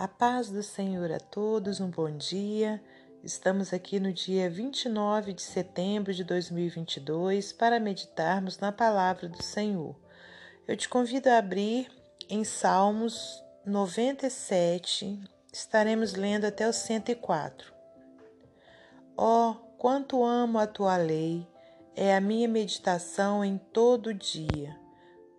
A paz do Senhor a todos, um bom dia. Estamos aqui no dia 29 de setembro de 2022 para meditarmos na palavra do Senhor. Eu te convido a abrir em Salmos 97, estaremos lendo até o 104. Ó, oh, quanto amo a tua lei, é a minha meditação em todo dia.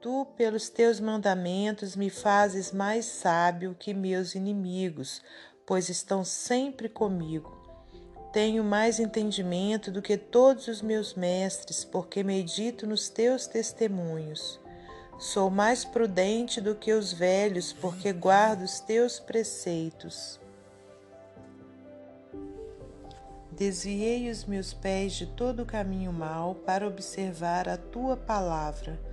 Tu, pelos teus mandamentos, me fazes mais sábio que meus inimigos, pois estão sempre comigo. Tenho mais entendimento do que todos os meus mestres, porque medito nos teus testemunhos. Sou mais prudente do que os velhos, porque guardo os teus preceitos. Desviei os meus pés de todo o caminho mau para observar a tua palavra.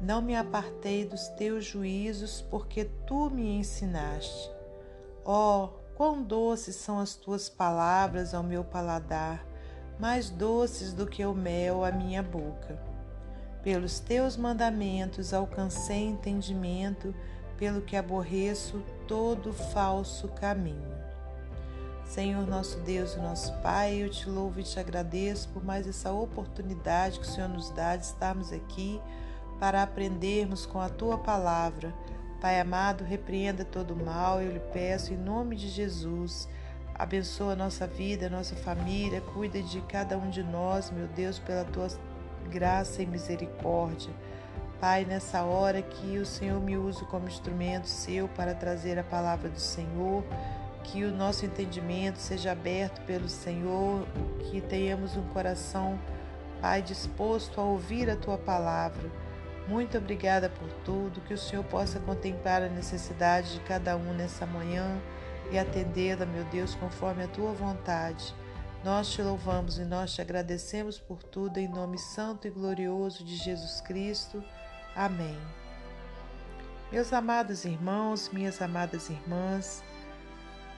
Não me apartei dos teus juízos, porque tu me ensinaste. Oh, quão doces são as tuas palavras ao meu paladar, mais doces do que o mel à minha boca. Pelos teus mandamentos alcancei entendimento, pelo que aborreço todo falso caminho. Senhor nosso Deus e nosso Pai, eu te louvo e te agradeço por mais essa oportunidade que o Senhor nos dá de estarmos aqui para aprendermos com a tua palavra. Pai amado, repreenda todo o mal, eu lhe peço em nome de Jesus. Abençoa a nossa vida, a nossa família, cuida de cada um de nós, meu Deus, pela tua graça e misericórdia. Pai, nessa hora que o Senhor me use como instrumento seu para trazer a palavra do Senhor, que o nosso entendimento seja aberto pelo Senhor, que tenhamos um coração, Pai, disposto a ouvir a tua palavra. Muito obrigada por tudo, que o Senhor possa contemplar a necessidade de cada um nessa manhã e atendê-la, meu Deus, conforme a tua vontade. Nós te louvamos e nós te agradecemos por tudo, em nome santo e glorioso de Jesus Cristo. Amém. Meus amados irmãos, minhas amadas irmãs,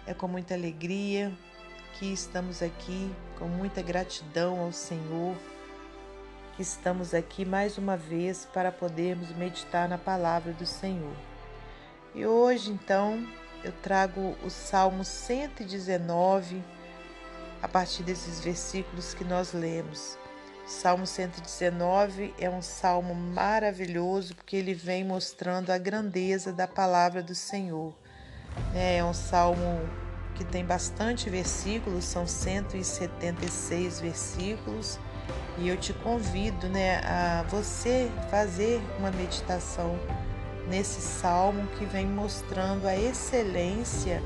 é com muita alegria que estamos aqui, com muita gratidão ao Senhor estamos aqui mais uma vez para podermos meditar na palavra do Senhor. E hoje, então, eu trago o Salmo 119, a partir desses versículos que nós lemos. Salmo 119 é um salmo maravilhoso porque ele vem mostrando a grandeza da palavra do Senhor. Né? É um salmo que tem bastante versículos, são 176 versículos e eu te convido né, a você fazer uma meditação nesse salmo que vem mostrando a excelência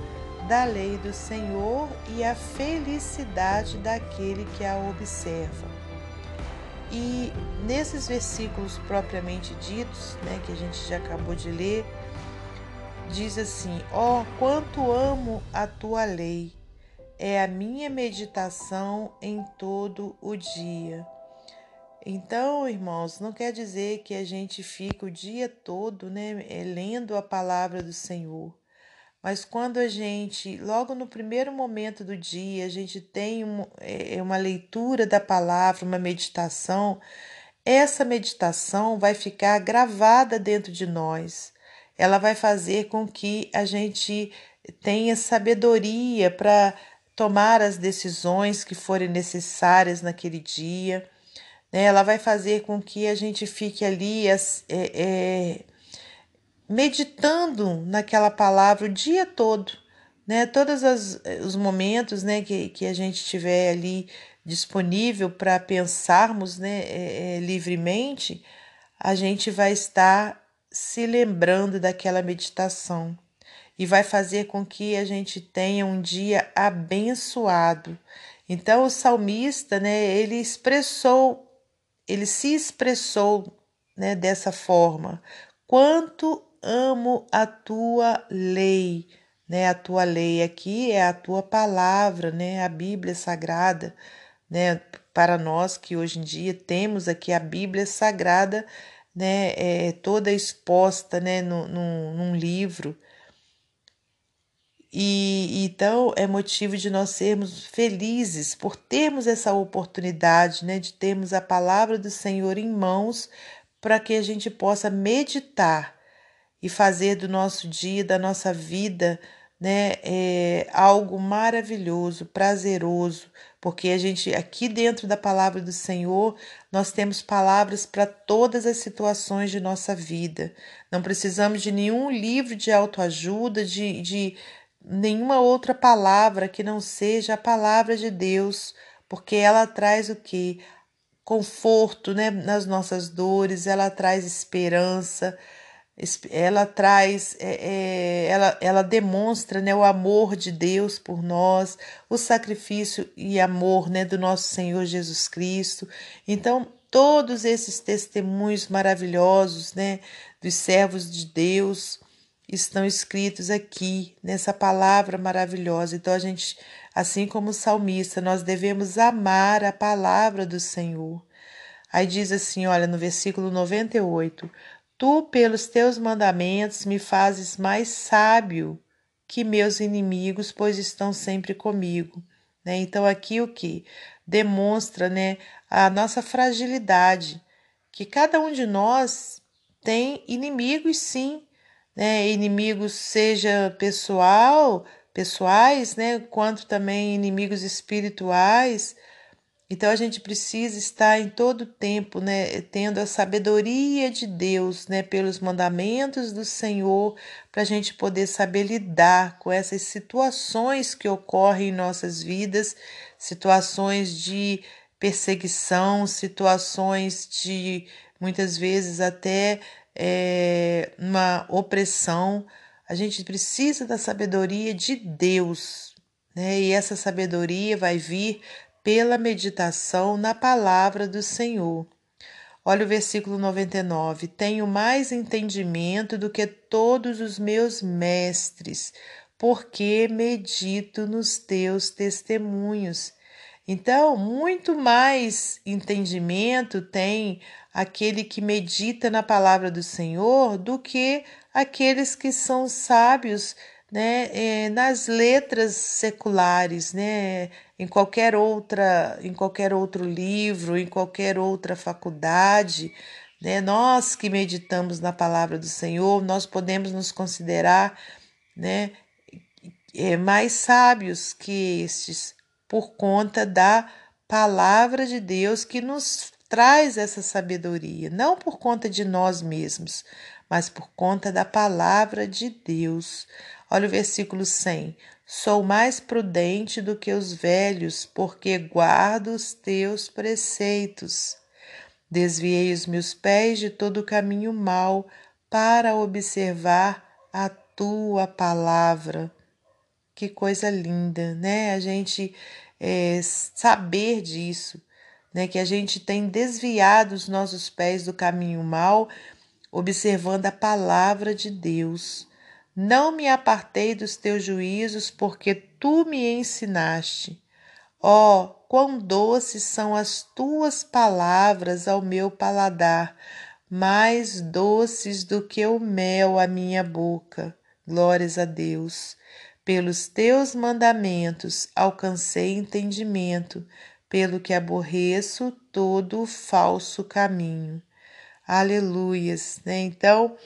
da lei do Senhor e a felicidade daquele que a observa. E nesses versículos propriamente ditos, né, que a gente já acabou de ler, diz assim: Ó, oh, quanto amo a tua lei, é a minha meditação em todo o dia. Então, irmãos, não quer dizer que a gente fica o dia todo né, eh, lendo a palavra do Senhor. Mas quando a gente, logo no primeiro momento do dia, a gente tem um, é, uma leitura da palavra, uma meditação, essa meditação vai ficar gravada dentro de nós. Ela vai fazer com que a gente tenha sabedoria para tomar as decisões que forem necessárias naquele dia né? Ela vai fazer com que a gente fique ali é, é, meditando naquela palavra o dia todo, né? Todos as, os momentos, né, que, que a gente tiver ali disponível para pensarmos, né, é, é, livremente, a gente vai estar se lembrando daquela meditação e vai fazer com que a gente tenha um dia abençoado. Então o salmista, né, ele expressou ele se expressou né, dessa forma: Quanto amo a tua lei. Né, a tua lei aqui é a tua palavra, né, a Bíblia Sagrada, né, para nós que hoje em dia temos aqui a Bíblia Sagrada, né, é, toda exposta, né, no, no, num livro, e então é motivo de nós sermos felizes por termos essa oportunidade, né, de termos a palavra do Senhor em mãos para que a gente possa meditar e fazer do nosso dia, da nossa vida, né, é algo maravilhoso, prazeroso, porque a gente aqui dentro da palavra do Senhor, nós temos palavras para todas as situações de nossa vida. Não precisamos de nenhum livro de autoajuda, de, de nenhuma outra palavra que não seja a palavra de Deus, porque ela traz o que? Conforto né, nas nossas dores, ela traz esperança, ela traz, é, é, ela, ela demonstra né, o amor de Deus por nós, o sacrifício e amor né, do nosso Senhor Jesus Cristo. Então, todos esses testemunhos maravilhosos né, dos servos de Deus estão escritos aqui nessa palavra maravilhosa. Então, a gente, assim como o salmista, nós devemos amar a palavra do Senhor. Aí diz assim, olha, no versículo 98: Tu, pelos teus mandamentos, me fazes mais sábio que meus inimigos, pois estão sempre comigo. Né? Então, aqui o que? Demonstra né, a nossa fragilidade, que cada um de nós tem inimigos, sim, né? inimigos, seja pessoal, pessoais, né? quanto também inimigos espirituais então a gente precisa estar em todo tempo, né, tendo a sabedoria de Deus, né, pelos mandamentos do Senhor, para a gente poder saber lidar com essas situações que ocorrem em nossas vidas, situações de perseguição, situações de muitas vezes até é, uma opressão. A gente precisa da sabedoria de Deus, né? E essa sabedoria vai vir pela meditação na palavra do Senhor. Olha o versículo 99. Tenho mais entendimento do que todos os meus mestres, porque medito nos teus testemunhos. Então, muito mais entendimento tem aquele que medita na palavra do Senhor do que aqueles que são sábios né, é, nas letras seculares, né, em qualquer outra, em qualquer outro livro, em qualquer outra faculdade, né, nós que meditamos na palavra do Senhor, nós podemos nos considerar, né, é, mais sábios que estes por conta da palavra de Deus que nos traz essa sabedoria, não por conta de nós mesmos, mas por conta da palavra de Deus. Olha o versículo 100. Sou mais prudente do que os velhos, porque guardo os teus preceitos. Desviei os meus pés de todo o caminho mau para observar a tua palavra. Que coisa linda, né? A gente é, saber disso, né? Que a gente tem desviado os nossos pés do caminho mau, observando a palavra de Deus. Não me apartei dos teus juízos, porque tu me ensinaste. Ó, oh, quão doces são as tuas palavras ao meu paladar, mais doces do que o mel à minha boca. Glórias a Deus. Pelos teus mandamentos alcancei entendimento, pelo que aborreço todo o falso caminho. Aleluias, né? Então,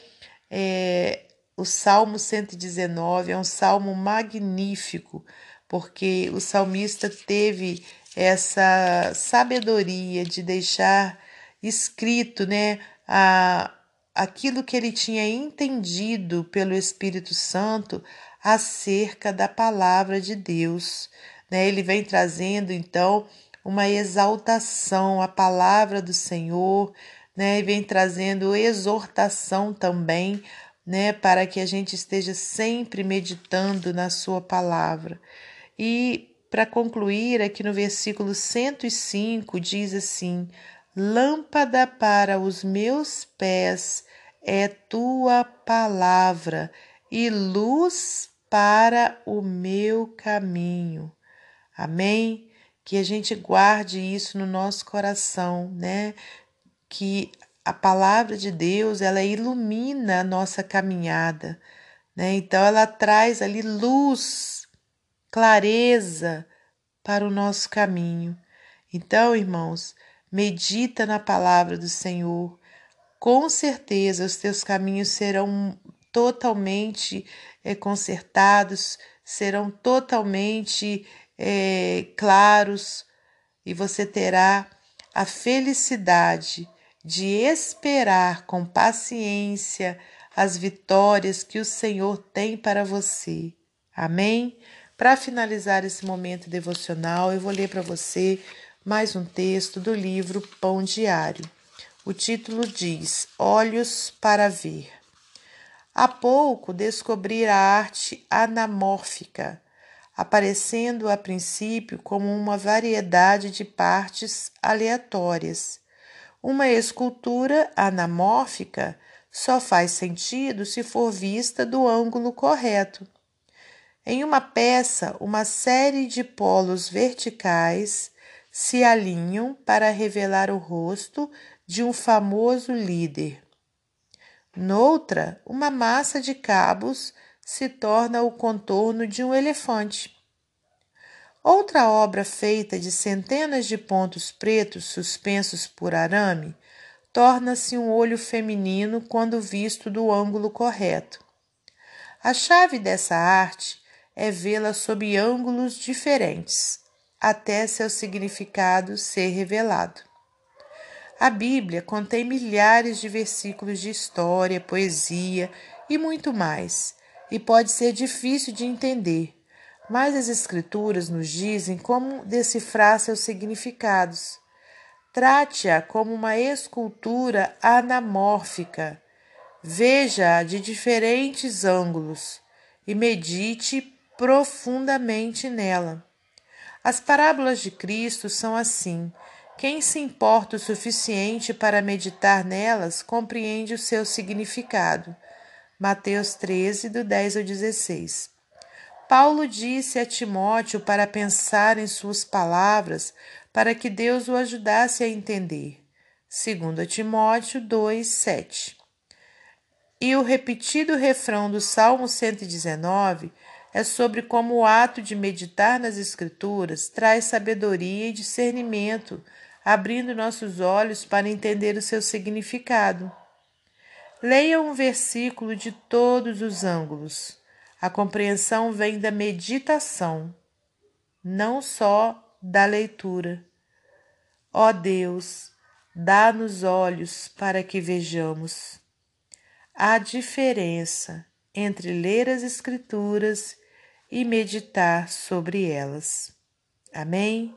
é, o Salmo 119 é um salmo magnífico, porque o salmista teve essa sabedoria de deixar escrito, né, a, aquilo que ele tinha entendido pelo Espírito Santo acerca da palavra de Deus. Né? Ele vem trazendo então uma exaltação à palavra do Senhor, né? E vem trazendo exortação também né, para que a gente esteja sempre meditando na Sua palavra. E para concluir, aqui no versículo 105 diz assim: Lâmpada para os meus pés é tua palavra e luz para o meu caminho. Amém? Que a gente guarde isso no nosso coração, né? Que a palavra de Deus, ela ilumina a nossa caminhada, né? Então ela traz ali luz, clareza para o nosso caminho. Então, irmãos, medita na palavra do Senhor. Com certeza os teus caminhos serão totalmente é, consertados, serão totalmente é, claros e você terá a felicidade de esperar com paciência as vitórias que o Senhor tem para você. Amém? Para finalizar esse momento devocional, eu vou ler para você mais um texto do livro Pão Diário. O título diz: Olhos para ver. Há pouco descobri a arte anamórfica, aparecendo a princípio como uma variedade de partes aleatórias. Uma escultura anamórfica só faz sentido se for vista do ângulo correto. Em uma peça, uma série de polos verticais se alinham para revelar o rosto de um famoso líder. Noutra, uma massa de cabos se torna o contorno de um elefante. Outra obra feita de centenas de pontos pretos suspensos por arame torna-se um olho feminino quando visto do ângulo correto. A chave dessa arte é vê-la sob ângulos diferentes, até seu significado ser revelado. A Bíblia contém milhares de versículos de história, poesia e muito mais, e pode ser difícil de entender, mas as Escrituras nos dizem como decifrar seus significados. Trate-a como uma escultura anamórfica. Veja-a de diferentes ângulos e medite profundamente nela. As parábolas de Cristo são assim. Quem se importa o suficiente para meditar nelas compreende o seu significado. Mateus 13, do 10 ao 16. Paulo disse a Timóteo para pensar em suas palavras para que Deus o ajudasse a entender. 2 Timóteo 2, 7. E o repetido refrão do Salmo 119 é sobre como o ato de meditar nas Escrituras traz sabedoria e discernimento, abrindo nossos olhos para entender o seu significado. Leia um versículo de todos os ângulos. A compreensão vem da meditação, não só da leitura. Ó Deus, dá-nos olhos para que vejamos. Há diferença entre ler as Escrituras e meditar sobre elas. Amém?